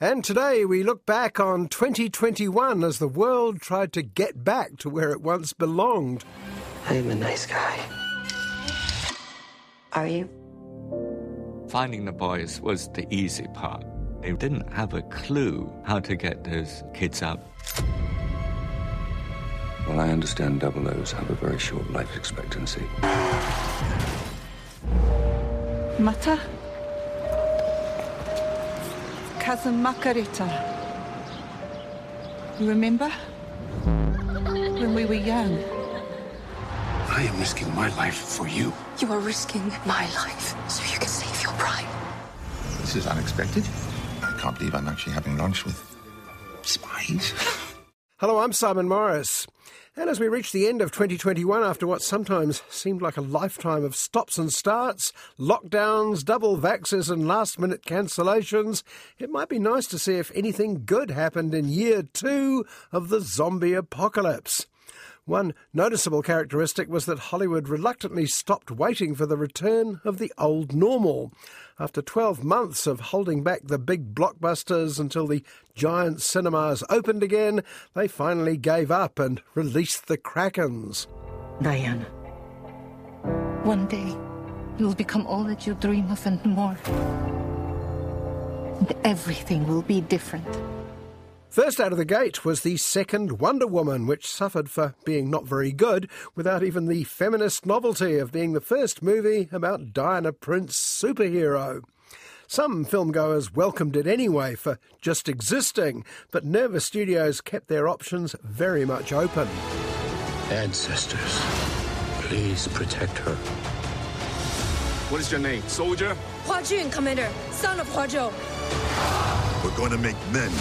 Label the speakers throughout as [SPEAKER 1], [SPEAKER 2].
[SPEAKER 1] And today we look back on 2021 as the world tried to get back to where it once belonged.
[SPEAKER 2] I am a nice guy.
[SPEAKER 3] Are you?
[SPEAKER 4] Finding the boys was the easy part. They didn't have a clue how to get those kids out.
[SPEAKER 5] Well, I understand double O's have a very short life expectancy.
[SPEAKER 6] Mata? Cousin Makareta. You remember? When we were young.
[SPEAKER 7] I am risking my life for you.
[SPEAKER 3] You are risking my life so you can save your pride.
[SPEAKER 7] This is unexpected. I can't believe I'm actually having lunch with spies.
[SPEAKER 1] Hello, I'm Simon Morris. And as we reach the end of 2021, after what sometimes seemed like a lifetime of stops and starts, lockdowns, double vaxes, and last minute cancellations, it might be nice to see if anything good happened in year two of the zombie apocalypse. One noticeable characteristic was that Hollywood reluctantly stopped waiting for the return of the old normal. After 12 months of holding back the big blockbusters until the giant cinemas opened again, they finally gave up and released the Krakens.
[SPEAKER 6] Diana, one day you'll become all that you dream of and more. And everything will be different.
[SPEAKER 1] First out of the gate was the second Wonder Woman, which suffered for being not very good without even the feminist novelty of being the first movie about Diana Prince superhero. Some filmgoers welcomed it anyway for just existing, but Nervous Studios kept their options very much open.
[SPEAKER 8] Ancestors, please protect her.
[SPEAKER 9] What is your name, soldier?
[SPEAKER 10] Hua Jun, Commander, son of Hua Zhou.
[SPEAKER 11] We're going to make men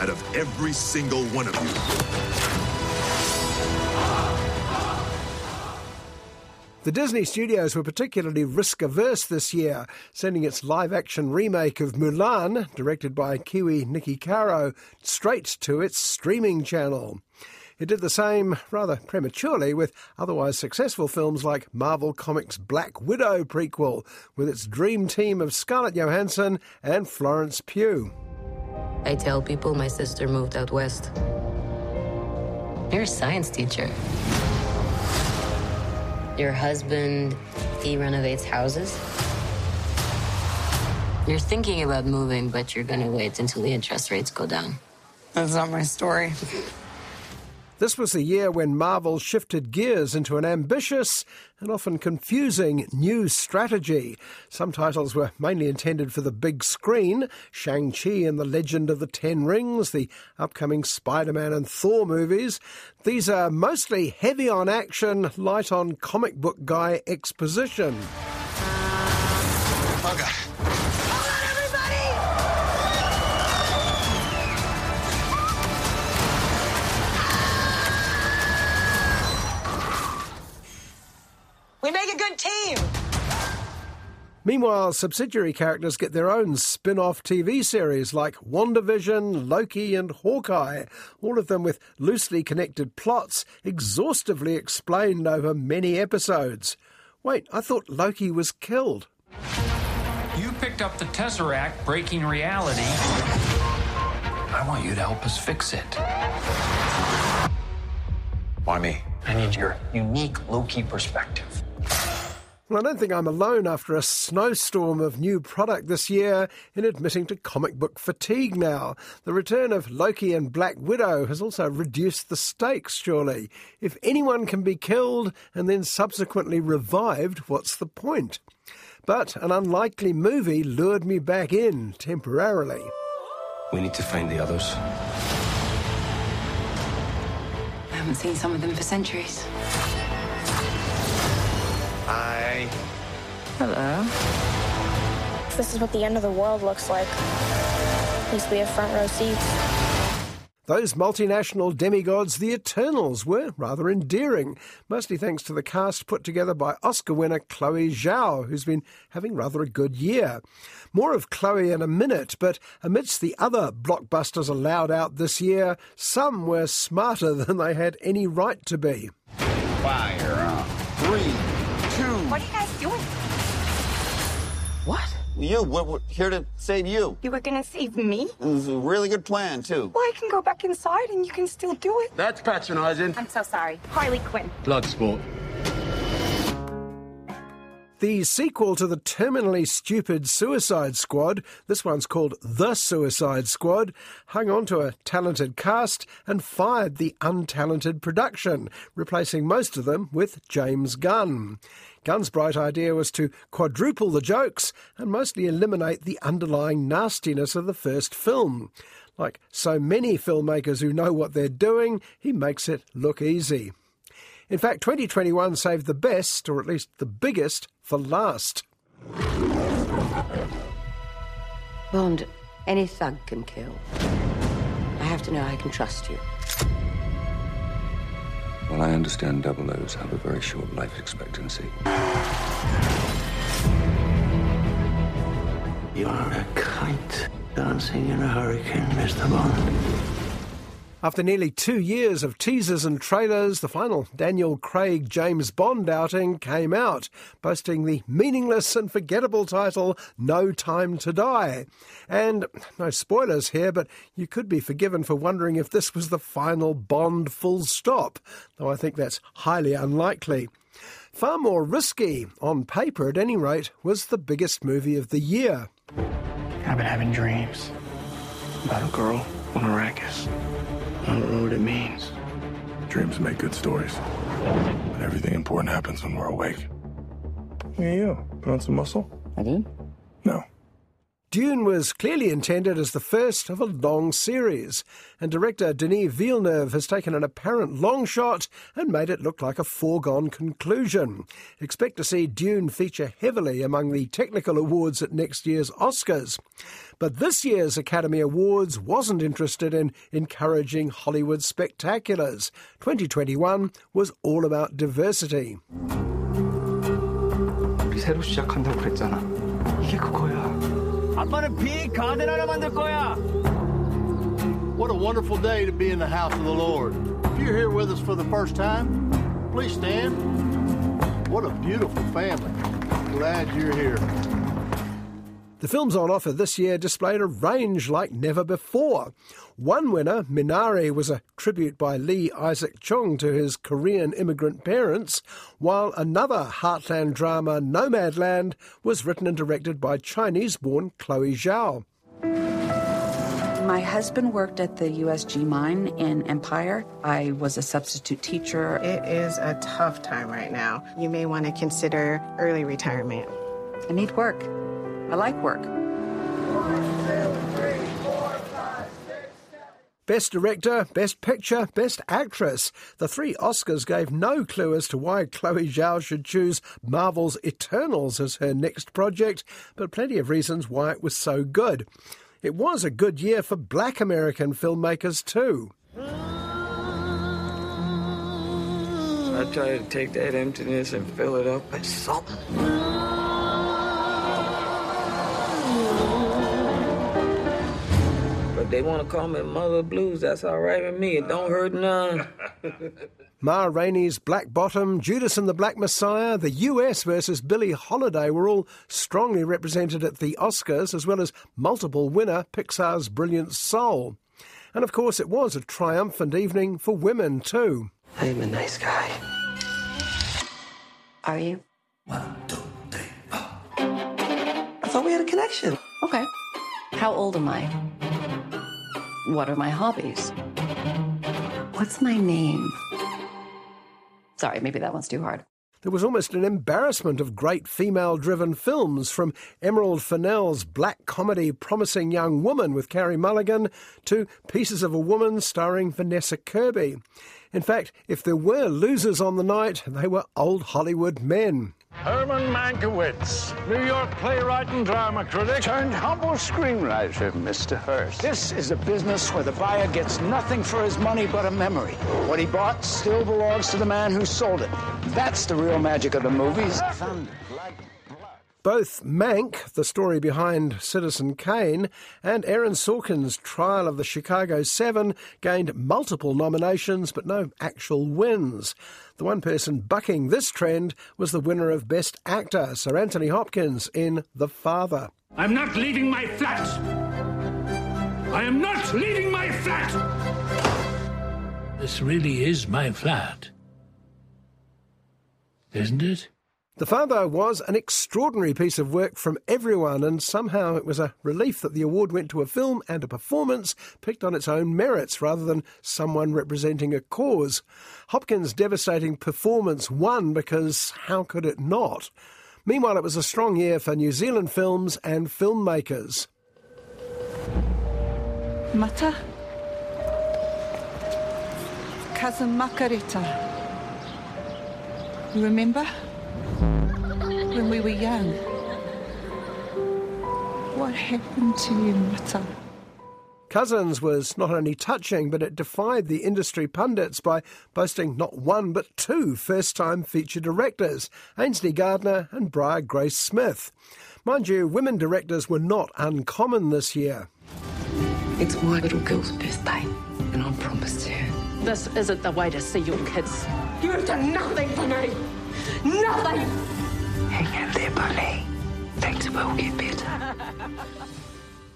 [SPEAKER 11] out of every single one of you.
[SPEAKER 1] The Disney studios were particularly risk averse this year, sending its live action remake of Mulan, directed by Kiwi Niki Caro, straight to its streaming channel. It did the same rather prematurely with otherwise successful films like Marvel Comics' Black Widow prequel, with its dream team of Scarlett Johansson and Florence Pugh.
[SPEAKER 3] I tell people my sister moved out west. You're a science teacher. Your husband, he renovates houses. You're thinking about moving, but you're gonna wait until the interest rates go down.
[SPEAKER 12] That's not my story.
[SPEAKER 1] This was the year when Marvel shifted gears into an ambitious and often confusing new strategy. Some titles were mainly intended for the big screen Shang-Chi and the Legend of the Ten Rings, the upcoming Spider Man and Thor movies. These are mostly heavy on action, light on comic book guy exposition.
[SPEAKER 9] Okay.
[SPEAKER 10] We make a good team.
[SPEAKER 1] Meanwhile, subsidiary characters get their own spin off TV series like WandaVision, Loki, and Hawkeye, all of them with loosely connected plots exhaustively explained over many episodes. Wait, I thought Loki was killed.
[SPEAKER 13] You picked up the Tesseract breaking reality. I want you to help us fix it.
[SPEAKER 8] Why me?
[SPEAKER 13] I need your unique Loki perspective.
[SPEAKER 1] Well, I don't think I'm alone after a snowstorm of new product this year in admitting to comic book fatigue now. The return of Loki and Black Widow has also reduced the stakes, surely. If anyone can be killed and then subsequently revived, what's the point? But an unlikely movie lured me back in temporarily.
[SPEAKER 8] We need to find the others.
[SPEAKER 12] I haven't seen some of them for centuries.
[SPEAKER 14] Hi.
[SPEAKER 6] Hello.
[SPEAKER 15] This is what the end of the world looks like. At least we have front row seats.
[SPEAKER 1] Those multinational demigods, the Eternals, were rather endearing, mostly thanks to the cast put together by Oscar winner Chloe Zhao, who's been having rather a good year. More of Chloe in a minute, but amidst the other blockbusters allowed out this year, some were smarter than they had any right to be.
[SPEAKER 14] Fire up. Three, two.
[SPEAKER 16] What are you guys doing?
[SPEAKER 14] What? You. We're, we're here to save you.
[SPEAKER 16] You were gonna save me?
[SPEAKER 14] It was a really good plan, too.
[SPEAKER 16] Well, I can go back inside and you can still do it.
[SPEAKER 9] That's patronizing.
[SPEAKER 16] I'm so sorry. Harley Quinn.
[SPEAKER 9] Bloodsport.
[SPEAKER 1] The sequel to the terminally stupid Suicide Squad, this one's called The Suicide Squad, hung on to a talented cast and fired the untalented production, replacing most of them with James Gunn. Gunn's bright idea was to quadruple the jokes and mostly eliminate the underlying nastiness of the first film. Like so many filmmakers who know what they're doing, he makes it look easy. In fact, 2021 saved the best, or at least the biggest, for last.
[SPEAKER 2] Bond, any thug can kill. I have to know I can trust you.
[SPEAKER 5] Well, I understand double O's have a very short life expectancy.
[SPEAKER 8] You are a kite dancing in a hurricane, Mr. Bond.
[SPEAKER 1] After nearly two years of teasers and trailers, the final Daniel Craig James Bond outing came out, boasting the meaningless and forgettable title No Time to Die. And no spoilers here, but you could be forgiven for wondering if this was the final Bond full stop, though I think that's highly unlikely. Far more risky, on paper at any rate, was the biggest movie of the year.
[SPEAKER 8] I've been having dreams about a girl on Arrakis. I don't know what it means.
[SPEAKER 11] Dreams make good stories. But everything important happens when we're awake. Hey, you. Put on some muscle?
[SPEAKER 8] I did?
[SPEAKER 11] No.
[SPEAKER 1] Dune was clearly intended as the first of a long series, and director Denis Villeneuve has taken an apparent long shot and made it look like a foregone conclusion. Expect to see Dune feature heavily among the technical awards at next year's Oscars. But this year's Academy Awards wasn't interested in encouraging Hollywood spectaculars. 2021 was all about diversity.
[SPEAKER 8] 우리 새로 시작한다고 그랬잖아. 이게 그거야.
[SPEAKER 17] 아빠는 빅 가든 하나 만들 거야.
[SPEAKER 18] What a wonderful day to be in the house of the Lord. If you're here with us for the first time, please stand. What a beautiful family. Glad you're here.
[SPEAKER 1] The films on offer this year displayed a range like never before. One winner, Minari, was a tribute by Lee Isaac Chung to his Korean immigrant parents, while another heartland drama, Nomadland, was written and directed by Chinese born Chloe Zhao.
[SPEAKER 19] My husband worked at the USG mine in Empire. I was a substitute teacher.
[SPEAKER 20] It is a tough time right now. You may want to consider early retirement.
[SPEAKER 19] I need work. I like work.
[SPEAKER 1] Best Director, Best Picture, Best Actress. The three Oscars gave no clue as to why Chloe Zhao should choose Marvel's Eternals as her next project, but plenty of reasons why it was so good. It was a good year for black American filmmakers, too.
[SPEAKER 21] I try to take that emptiness and fill it up with something. They want to call me Mother Blues. That's all right with me. It don't uh. hurt none.
[SPEAKER 1] Ma Rainey's Black Bottom, Judas and the Black Messiah, the US versus Billie Holiday were all strongly represented at the Oscars, as well as multiple winner Pixar's Brilliant Soul. And of course, it was a triumphant evening for women, too.
[SPEAKER 2] I'm a nice guy.
[SPEAKER 6] Are you?
[SPEAKER 8] One, two, three, four.
[SPEAKER 2] I thought we had a connection.
[SPEAKER 6] Okay. How old am I? What are my hobbies? What's my name? Sorry, maybe that one's too hard.
[SPEAKER 1] There was almost an embarrassment of great female driven films, from Emerald Fennell's black comedy Promising Young Woman with Carey Mulligan to Pieces of a Woman starring Vanessa Kirby. In fact, if there were losers on the night, they were old Hollywood men.
[SPEAKER 22] Herman Mankiewicz, New York playwright and drama critic, turned humble screenwriter, Mr. Hearst. This is a business where the buyer gets nothing for his money but a memory. What he bought still belongs to the man who sold it. That's the real magic of the movies. Thunder, lightning.
[SPEAKER 1] Both Mank, the story behind Citizen Kane, and Aaron Sorkin's Trial of the Chicago Seven gained multiple nominations but no actual wins. The one person bucking this trend was the winner of Best Actor, Sir Anthony Hopkins, in The Father.
[SPEAKER 22] I'm not leaving my flat! I am not leaving my flat! This really is my flat. Isn't it?
[SPEAKER 1] The Father was an extraordinary piece of work from everyone, and somehow it was a relief that the award went to a film and a performance picked on its own merits rather than someone representing a cause. Hopkins' devastating performance won because how could it not? Meanwhile, it was a strong year for New Zealand films and filmmakers.
[SPEAKER 19] Mata? Cousin Makareta. You remember? When we were young. What happened to you, Mata?
[SPEAKER 1] Cousins was not only touching, but it defied the industry pundits by boasting not one but two first time feature directors, Ainsley Gardiner and Briar Grace Smith. Mind you, women directors were not uncommon this year.
[SPEAKER 3] It's my little girl's birthday, and I promised her.
[SPEAKER 10] This isn't the way to see your kids. You've done nothing for me! Nothing!
[SPEAKER 3] Hang in there, Bunny. Things will get better.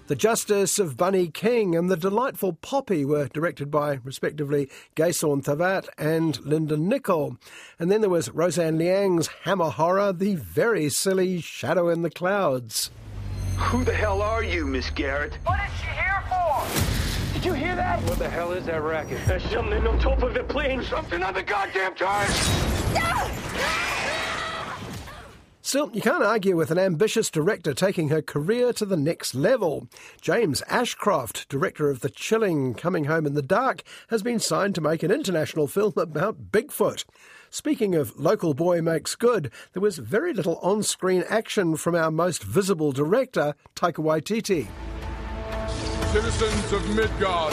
[SPEAKER 1] The Justice of Bunny King and The Delightful Poppy were directed by, respectively, Gaysorn Thavat and Linda Niccol. And then there was Roseanne Liang's Hammer Horror, The Very Silly Shadow in the Clouds.
[SPEAKER 23] Who the hell are you, Miss Garrett?
[SPEAKER 17] What is she here for? Did you hear that?
[SPEAKER 22] What the hell is that racket?
[SPEAKER 17] There's something on top of the plane.
[SPEAKER 23] Something on the goddamn tires!
[SPEAKER 1] Still, you can't argue with an ambitious director taking her career to the next level. James Ashcroft, director of the chilling Coming Home in the Dark, has been signed to make an international film about Bigfoot. Speaking of local boy makes good, there was very little on screen action from our most visible director, Taika Waititi.
[SPEAKER 9] Citizens of Midgard.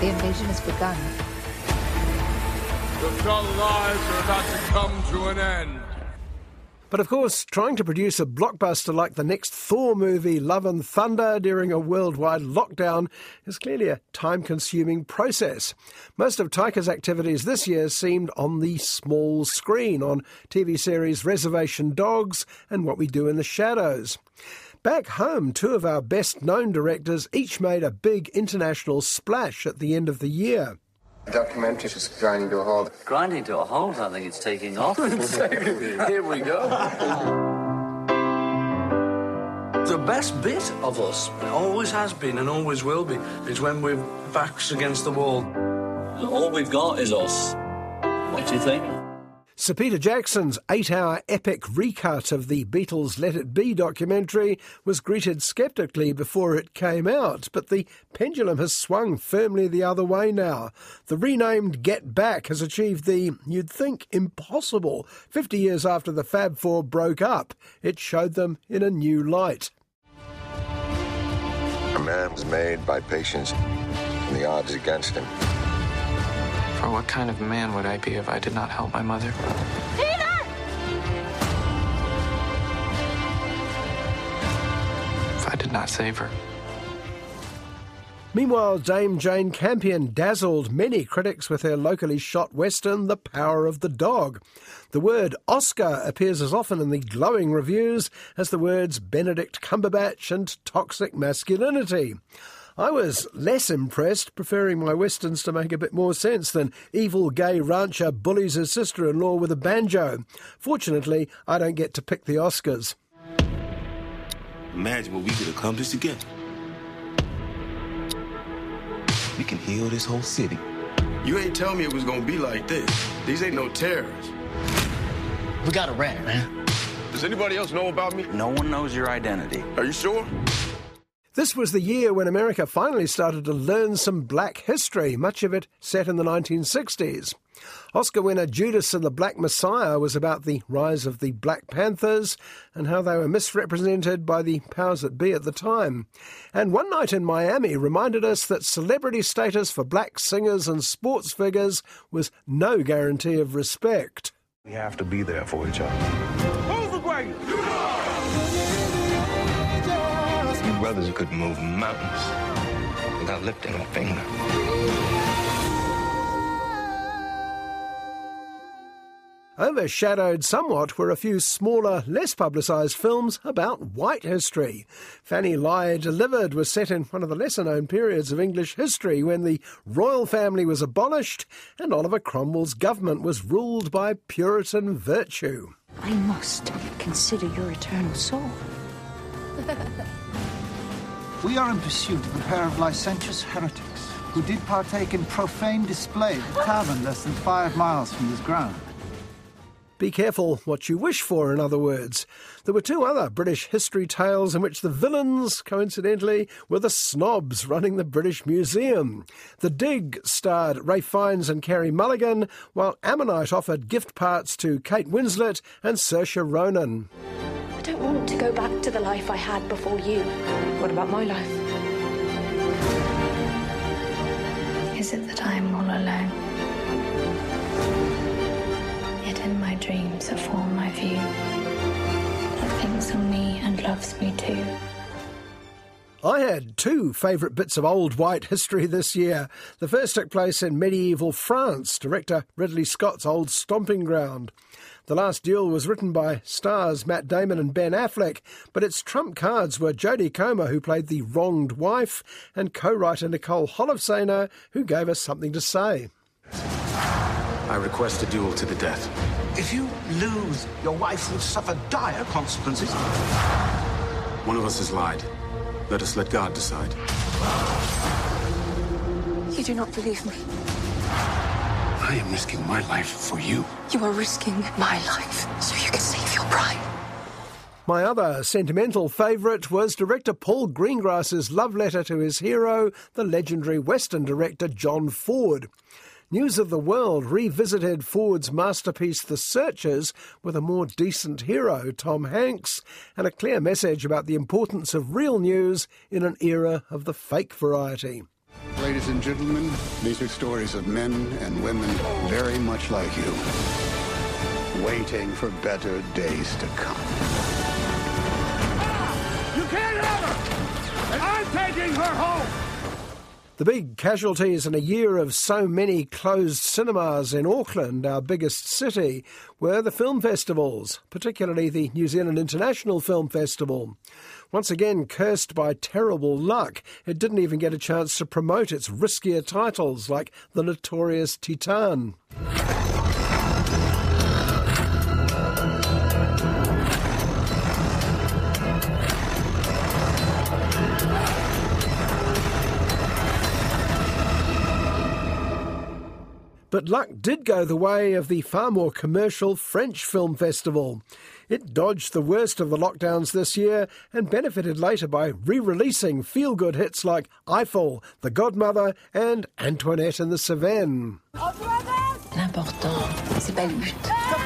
[SPEAKER 24] The invasion has begun.
[SPEAKER 9] The dull lives are about to come to an end.
[SPEAKER 1] But of course, trying to produce a blockbuster like the next Thor movie, Love and Thunder, during a worldwide lockdown is clearly a time consuming process. Most of Taika's activities this year seemed on the small screen, on TV series Reservation Dogs and What We Do in the Shadows. Back home, two of our best known directors each made a big international splash at the end of the year.
[SPEAKER 25] Documentary is grinding to a halt.
[SPEAKER 26] Grinding to a halt? I think it's taking off. Here we go.
[SPEAKER 27] The best bit of us always has been and always will be is when we're backs against the wall.
[SPEAKER 26] All we've got is us. What do you think?
[SPEAKER 1] Sir Peter Jackson's eight hour epic recut of the Beatles' Let It Be documentary was greeted sceptically before it came out, but the pendulum has swung firmly the other way now. The renamed Get Back has achieved the, you'd think, impossible. Fifty years after the Fab Four broke up, it showed them in a new light.
[SPEAKER 25] A man was made by patience and the odds against him.
[SPEAKER 28] For what kind of man would I be if I did not help my mother?
[SPEAKER 10] Peter!
[SPEAKER 28] If I did not save her?
[SPEAKER 1] Meanwhile, Dame Jane Campion dazzled many critics with her locally shot western, The Power of the Dog. The word Oscar appears as often in the glowing reviews as the words Benedict Cumberbatch and toxic masculinity. I was less impressed, preferring my westerns to make a bit more sense than evil gay rancher bullies his sister in law with a banjo. Fortunately, I don't get to pick the Oscars.
[SPEAKER 29] Imagine what we could accomplish together. We can heal this whole city.
[SPEAKER 30] You ain't tell me it was gonna be like this. These ain't no terrorists.
[SPEAKER 8] We got a rat, man.
[SPEAKER 30] Does anybody else know about me?
[SPEAKER 14] No one knows your identity.
[SPEAKER 30] Are you sure?
[SPEAKER 1] This was the year when America finally started to learn some black history, much of it set in the 1960s. Oscar winner Judas and the Black Messiah was about the rise of the Black Panthers and how they were misrepresented by the powers that be at the time. And One Night in Miami reminded us that celebrity status for black singers and sports figures was no guarantee of respect.
[SPEAKER 24] We have to be there for each other.
[SPEAKER 17] Who's the greatest?
[SPEAKER 29] Brothers who could move mountains without lifting a finger.
[SPEAKER 1] Overshadowed somewhat were a few smaller, less publicised films about white history. Fanny Lye Deliver'd was set in one of the lesser known periods of English history when the royal family was abolished and Oliver Cromwell's government was ruled by Puritan virtue.
[SPEAKER 31] I must consider your eternal soul.
[SPEAKER 32] We are in pursuit of a pair of licentious heretics who did partake in profane display at a tavern less than five miles from this ground.
[SPEAKER 1] Be careful what you wish for, in other words. There were two other British history tales in which the villains, coincidentally, were the snobs running the British Museum. The Dig starred Ralph Fiennes and Carey Mulligan, while Ammonite offered gift parts to Kate Winslet and Saoirse Ronan.
[SPEAKER 31] I don't want to go back to the life I had before you.
[SPEAKER 2] What about my life?
[SPEAKER 31] Is it that I am all alone? Yet in my dreams a form I view that thinks of me and loves me too.
[SPEAKER 1] I had two favourite bits of old white history this year. The first took place in medieval France, director Ridley Scott's old stomping ground. The Last Duel was written by stars Matt Damon and Ben Affleck, but its trump cards were Jodie Comer, who played the wronged wife, and co-writer Nicole Holofcener, who gave us something to say.
[SPEAKER 29] I request a duel to the death.
[SPEAKER 33] If you lose, your wife will suffer dire consequences.
[SPEAKER 29] One of us has lied. Let us let God decide.
[SPEAKER 31] You do not believe me.
[SPEAKER 29] I am risking my life for you.
[SPEAKER 31] You are risking my life so you can save your bride.
[SPEAKER 1] My other sentimental favourite was director Paul Greengrass's love letter to his hero, the legendary Western director John Ford. News of the World revisited Ford's masterpiece The Searchers with a more decent hero, Tom Hanks, and a clear message about the importance of real news in an era of the fake variety.
[SPEAKER 34] Ladies and gentlemen, these are stories of men and women very much like you, waiting for better days to come. Ah!
[SPEAKER 17] You can't have her! And I'm taking her home!
[SPEAKER 1] The big casualties in a year of so many closed cinemas in Auckland, our biggest city, were the film festivals, particularly the New Zealand International Film Festival. Once again, cursed by terrible luck, it didn't even get a chance to promote its riskier titles like the notorious Titane. But luck did go the way of the far more commercial French Film Festival. It dodged the worst of the lockdowns this year and benefited later by re releasing feel good hits like Eiffel, The Godmother, and Antoinette and the Cevennes.
[SPEAKER 31] L'important, c'est pas le but,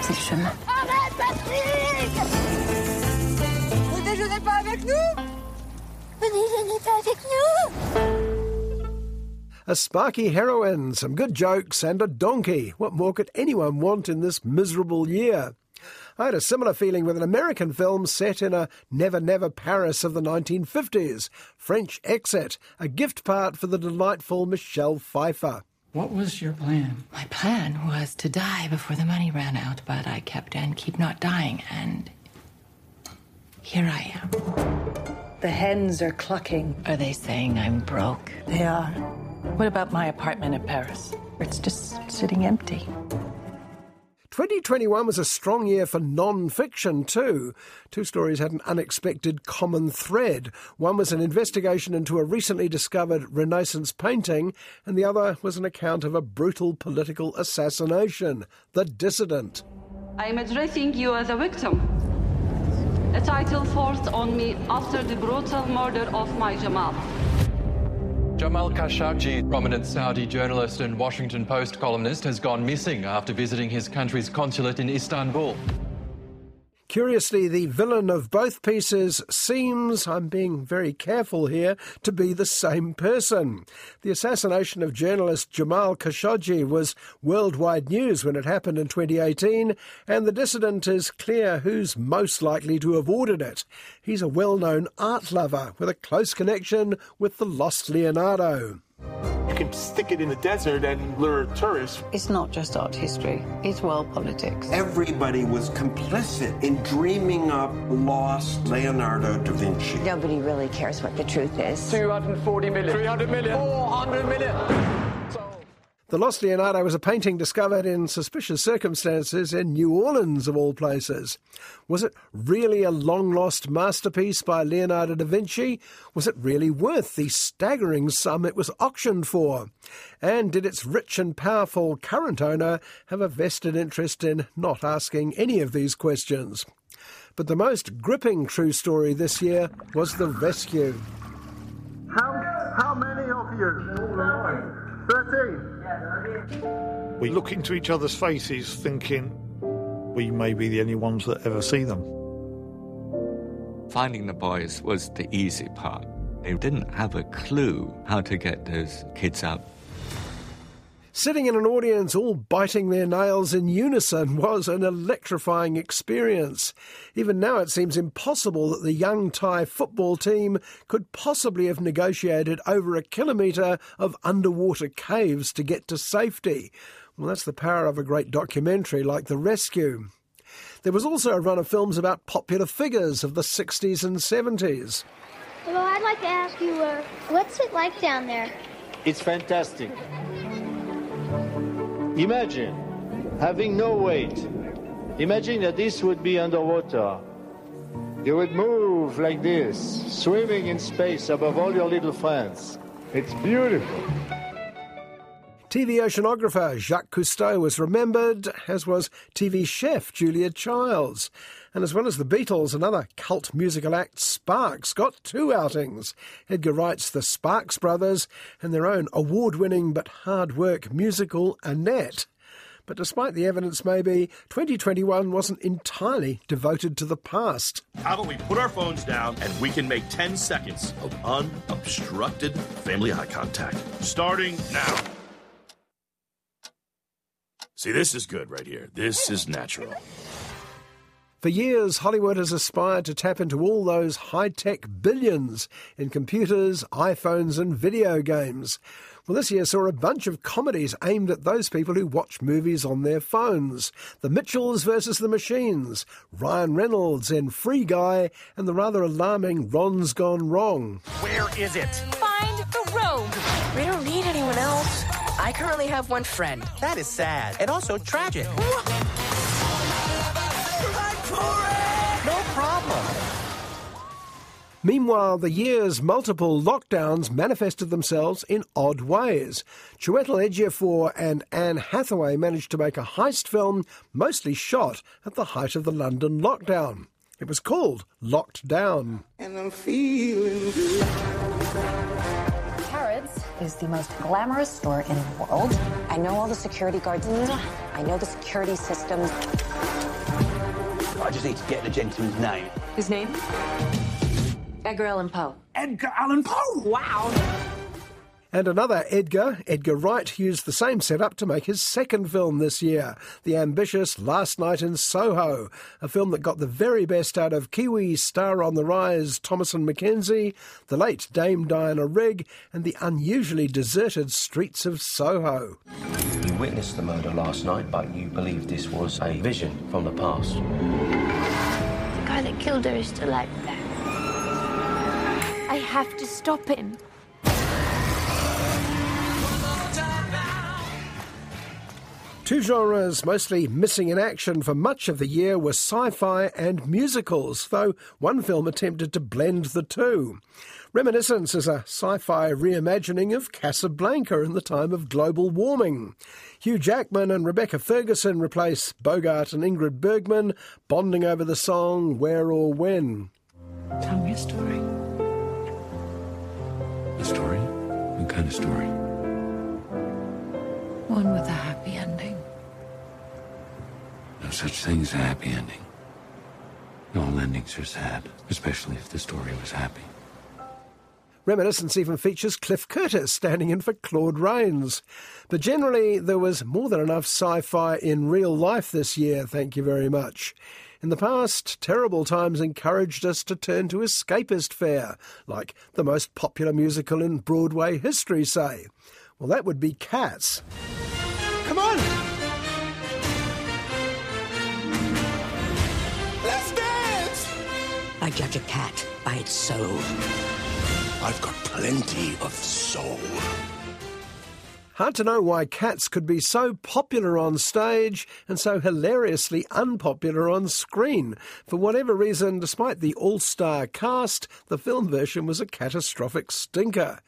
[SPEAKER 31] c'est le chemin.
[SPEAKER 17] Arrête, Patrick Vous déjeunez pas avec nous
[SPEAKER 31] Vous déjeunez pas avec nous
[SPEAKER 1] a sparky heroine, some good jokes, and a donkey. What more could anyone want in this miserable year? I had a similar feeling with an American film set in a never never Paris of the 1950s, French Exit, a gift part for the delightful Michelle Pfeiffer.
[SPEAKER 35] What was your plan?
[SPEAKER 6] My plan was to die before the money ran out, but I kept and keep not dying, and here I am.
[SPEAKER 31] The hens are clucking.
[SPEAKER 6] Are they saying I'm broke?
[SPEAKER 31] They are.
[SPEAKER 6] What about my apartment in Paris?
[SPEAKER 31] It's just sitting empty.
[SPEAKER 1] 2021 was a strong year for non fiction, too. Two stories had an unexpected common thread. One was an investigation into a recently discovered Renaissance painting, and the other was an account of a brutal political assassination The Dissident.
[SPEAKER 36] I'm addressing you as a victim.
[SPEAKER 37] a title forced on me after the brutal murder of my Jamal.
[SPEAKER 38] Jamal Khashoggi, prominent Saudi journalist and Washington Post columnist, has gone missing after visiting his country's consulate in Istanbul.
[SPEAKER 1] Curiously, the villain of both pieces seems, I'm being very careful here, to be the same person. The assassination of journalist Jamal Khashoggi was worldwide news when it happened in 2018, and the dissident is clear who's most likely to have ordered it. He's a well known art lover with a close connection with the lost Leonardo.
[SPEAKER 35] You can stick it in the desert and lure tourists.
[SPEAKER 36] It's not just art history, it's world politics.
[SPEAKER 39] Everybody was complicit in dreaming up lost Leonardo da Vinci.
[SPEAKER 2] Nobody really cares what the truth is.
[SPEAKER 35] 240 million. 300 million. 400 million.
[SPEAKER 1] The Lost Leonardo was a painting discovered in suspicious circumstances in New Orleans, of all places. Was it really a long lost masterpiece by Leonardo da Vinci? Was it really worth the staggering sum it was auctioned for? And did its rich and powerful current owner have a vested interest in not asking any of these questions? But the most gripping true story this year was the rescue.
[SPEAKER 32] How, how many of you? 13.
[SPEAKER 40] We look into each other's faces thinking we may be the only ones that ever see them.
[SPEAKER 41] Finding the boys was the easy part. They didn't have a clue how to get those kids out.
[SPEAKER 1] Sitting in an audience all biting their nails in unison was an electrifying experience. Even now it seems impossible that the young Thai football team could possibly have negotiated over a kilometre of underwater caves to get to safety. Well, that's the power of a great documentary like The Rescue. There was also a run of films about popular figures of the 60s and 70s.
[SPEAKER 42] Well, I'd like to ask you, uh, what's it like down there?
[SPEAKER 43] It's fantastic. Imagine having no weight. Imagine that this would be underwater. You would move like this, swimming in space above all your little friends. It's beautiful.
[SPEAKER 1] TV oceanographer Jacques Cousteau was remembered, as was TV chef Julia Childs. And as well as the Beatles, another cult musical act, Sparks, got two outings. Edgar Wright's The Sparks Brothers and their own award winning but hard work musical, Annette. But despite the evidence, maybe 2021 wasn't entirely devoted to the past.
[SPEAKER 44] How about we put our phones down and we can make 10 seconds of unobstructed family eye contact? Starting now. See, this is good right here. This is natural.
[SPEAKER 1] For years, Hollywood has aspired to tap into all those high tech billions in computers, iPhones, and video games. Well, this year saw a bunch of comedies aimed at those people who watch movies on their phones. The Mitchells versus the Machines, Ryan Reynolds in Free Guy, and the rather alarming Ron's Gone Wrong.
[SPEAKER 45] Where is it?
[SPEAKER 46] Find the rogue.
[SPEAKER 45] We don't need anyone else. I currently have one friend.
[SPEAKER 46] That is sad and also tragic.
[SPEAKER 45] No problem.
[SPEAKER 1] Meanwhile, the year's multiple lockdowns manifested themselves in odd ways. Chiwetel Ejiofor and Anne Hathaway managed to make a heist film mostly shot at the height of the London lockdown. It was called Locked Down.
[SPEAKER 47] And I'm feeling good.
[SPEAKER 48] Harrods is the most glamorous store in the world. I know all the security guards. I know the security systems.
[SPEAKER 49] I just need to get the gentleman's name.
[SPEAKER 48] His name? Edgar Allan Poe.
[SPEAKER 49] Edgar Allan Poe!
[SPEAKER 48] Wow.
[SPEAKER 1] And another Edgar, Edgar Wright, used the same setup to make his second film this year, the ambitious Last Night in Soho, a film that got the very best out of Kiwi star on the rise Thomasin McKenzie, the late Dame Diana Rigg, and the unusually deserted streets of Soho.
[SPEAKER 50] You witnessed the murder last night, but you believe this was a vision from the past.
[SPEAKER 42] The guy that killed her is still out there. I have to stop him.
[SPEAKER 1] Two genres mostly missing in action for much of the year were sci fi and musicals, though one film attempted to blend the two. Reminiscence is a sci fi reimagining of Casablanca in the time of global warming. Hugh Jackman and Rebecca Ferguson replace Bogart and Ingrid Bergman, bonding over the song Where or When.
[SPEAKER 51] Tell me a story.
[SPEAKER 41] A story? What kind of story?
[SPEAKER 51] One with a happy ending.
[SPEAKER 41] Such thing as a happy ending. All endings are sad, especially if the story was happy.
[SPEAKER 1] Reminiscence even features Cliff Curtis standing in for Claude Rains. But generally, there was more than enough sci fi in real life this year, thank you very much. In the past, terrible times encouraged us to turn to escapist fare, like the most popular musical in Broadway history, say. Well, that would be Cats.
[SPEAKER 52] I judge a cat by its soul.
[SPEAKER 47] I've got plenty of soul.
[SPEAKER 1] Hard to know why Cats could be so popular on stage and so hilariously unpopular on screen. For whatever reason, despite the all star cast, the film version was a catastrophic stinker.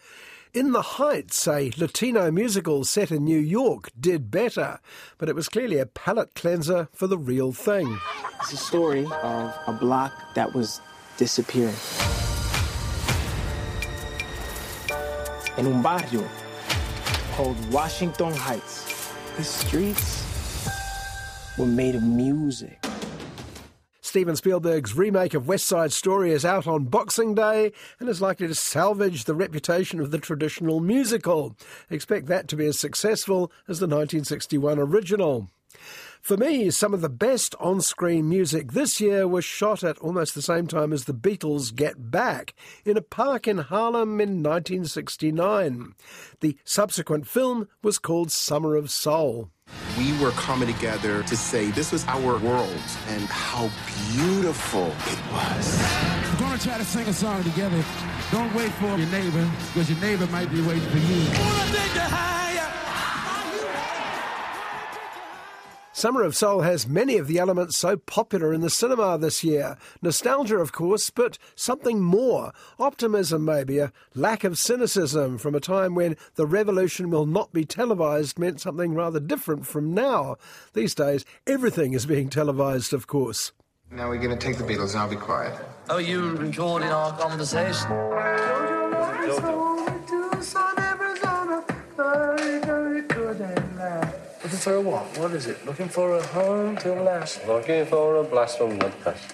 [SPEAKER 1] In the Heights, a Latino musical set in New York, did better, but it was clearly a palate cleanser for the real thing.
[SPEAKER 53] It's a story of a block that was disappearing. In un barrio called Washington Heights, the streets were made of music.
[SPEAKER 1] Steven Spielberg's remake of West Side Story is out on Boxing Day and is likely to salvage the reputation of the traditional musical. Expect that to be as successful as the 1961 original. For me, some of the best on screen music this year was shot at almost the same time as the Beatles' Get Back in a park in Harlem in 1969. The subsequent film was called Summer of Soul.
[SPEAKER 54] We were coming together to say this was our world and how beautiful it was.
[SPEAKER 55] We're going to try to sing a song together. Don't wait for your neighbor, because your neighbor might be waiting for you.
[SPEAKER 1] Summer of Soul has many of the elements so popular in the cinema this year. Nostalgia, of course, but something more. Optimism, maybe, a lack of cynicism from a time when the revolution will not be televised meant something rather different from now. These days, everything is being televised, of course.
[SPEAKER 56] Now we're going to take the Beatles, and I'll be quiet.
[SPEAKER 57] Oh, you recording our conversation?
[SPEAKER 56] Looking for a what? What is it? Looking for a home to last.
[SPEAKER 58] Looking for a blast from the past.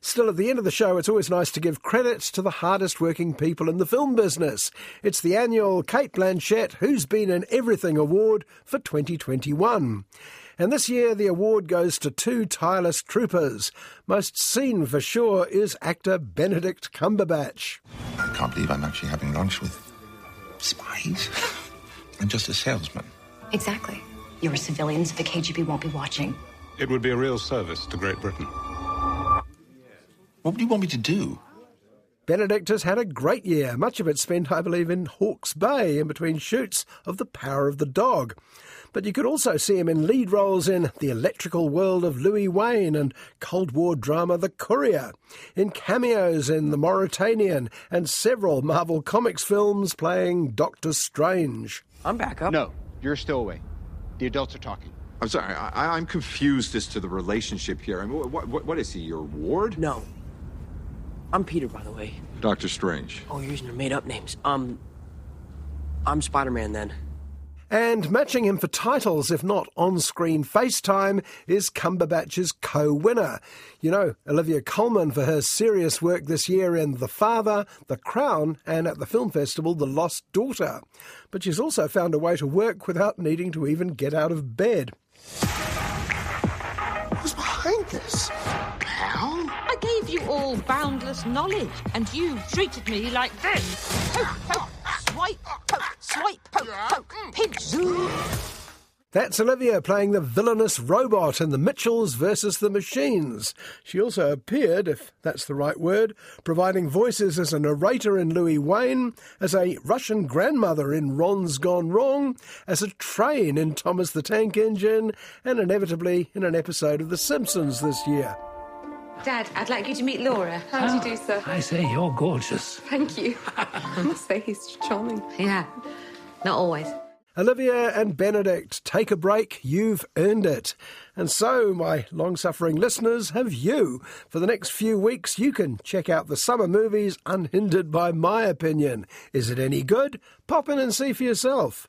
[SPEAKER 1] Still, at the end of the show, it's always nice to give credit to the hardest working people in the film business. It's the annual Cate Blanchett Who's Been in Everything Award for 2021. And this year, the award goes to two tireless troopers. Most seen for sure is actor Benedict Cumberbatch.
[SPEAKER 59] I can't believe I'm actually having lunch with spies. I'm just a salesman.
[SPEAKER 48] Exactly. You're a civilian, so the KGB won't be watching.
[SPEAKER 60] It would be a real service to Great Britain.
[SPEAKER 59] What do you want me to do?
[SPEAKER 1] Benedict has had a great year, much of it spent, I believe, in Hawke's Bay in between shoots of The Power of the Dog. But you could also see him in lead roles in The Electrical World of Louis Wain and Cold War drama The Courier, in cameos in The Mauritanian, and several Marvel Comics films playing Doctor Strange.
[SPEAKER 53] I'm back up.
[SPEAKER 61] No, you're still away. The adults are talking.
[SPEAKER 62] I'm sorry, I, am confused as to the relationship here. I mean, what, what, what is he, your ward?
[SPEAKER 53] No. I'm Peter, by the way.
[SPEAKER 62] Doctor Strange.
[SPEAKER 53] Oh, you're using your made up names. Um, I'm Spider Man then.
[SPEAKER 1] And matching him for titles, if not on screen FaceTime, is Cumberbatch's co winner. You know, Olivia Colman for her serious work this year in The Father, The Crown, and at the film festival, The Lost Daughter. But she's also found a way to work without needing to even get out of bed.
[SPEAKER 47] Who's behind this? Pal?
[SPEAKER 63] I gave you all boundless knowledge, and you treated me like this. Poke, poke, swipe, poke, swipe, poke, poke, mm. pinch, zoom.
[SPEAKER 1] That's Olivia playing the villainous robot in The Mitchells versus the Machines. She also appeared, if that's the right word, providing voices as a narrator in Louis Wain, as a Russian grandmother in Ron's Gone Wrong, as a train in Thomas the Tank Engine, and inevitably in an episode of The Simpsons this year.
[SPEAKER 64] Dad, I'd like you to meet Laura. How do you do, sir?
[SPEAKER 51] I say you're gorgeous.
[SPEAKER 64] Thank you. I must say he's charming. Yeah, not always.
[SPEAKER 1] Olivia and Benedict, take a break. You've earned it. And so, my long suffering listeners, have you. For the next few weeks, you can check out the summer movies unhindered by my opinion. Is it any good? Pop in and see for yourself.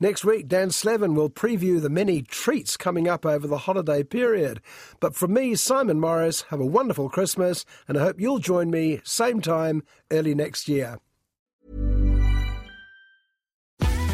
[SPEAKER 1] Next week, Dan Slevin will preview the many treats coming up over the holiday period. But from me, Simon Morris, have a wonderful Christmas, and I hope you'll join me same time early next year.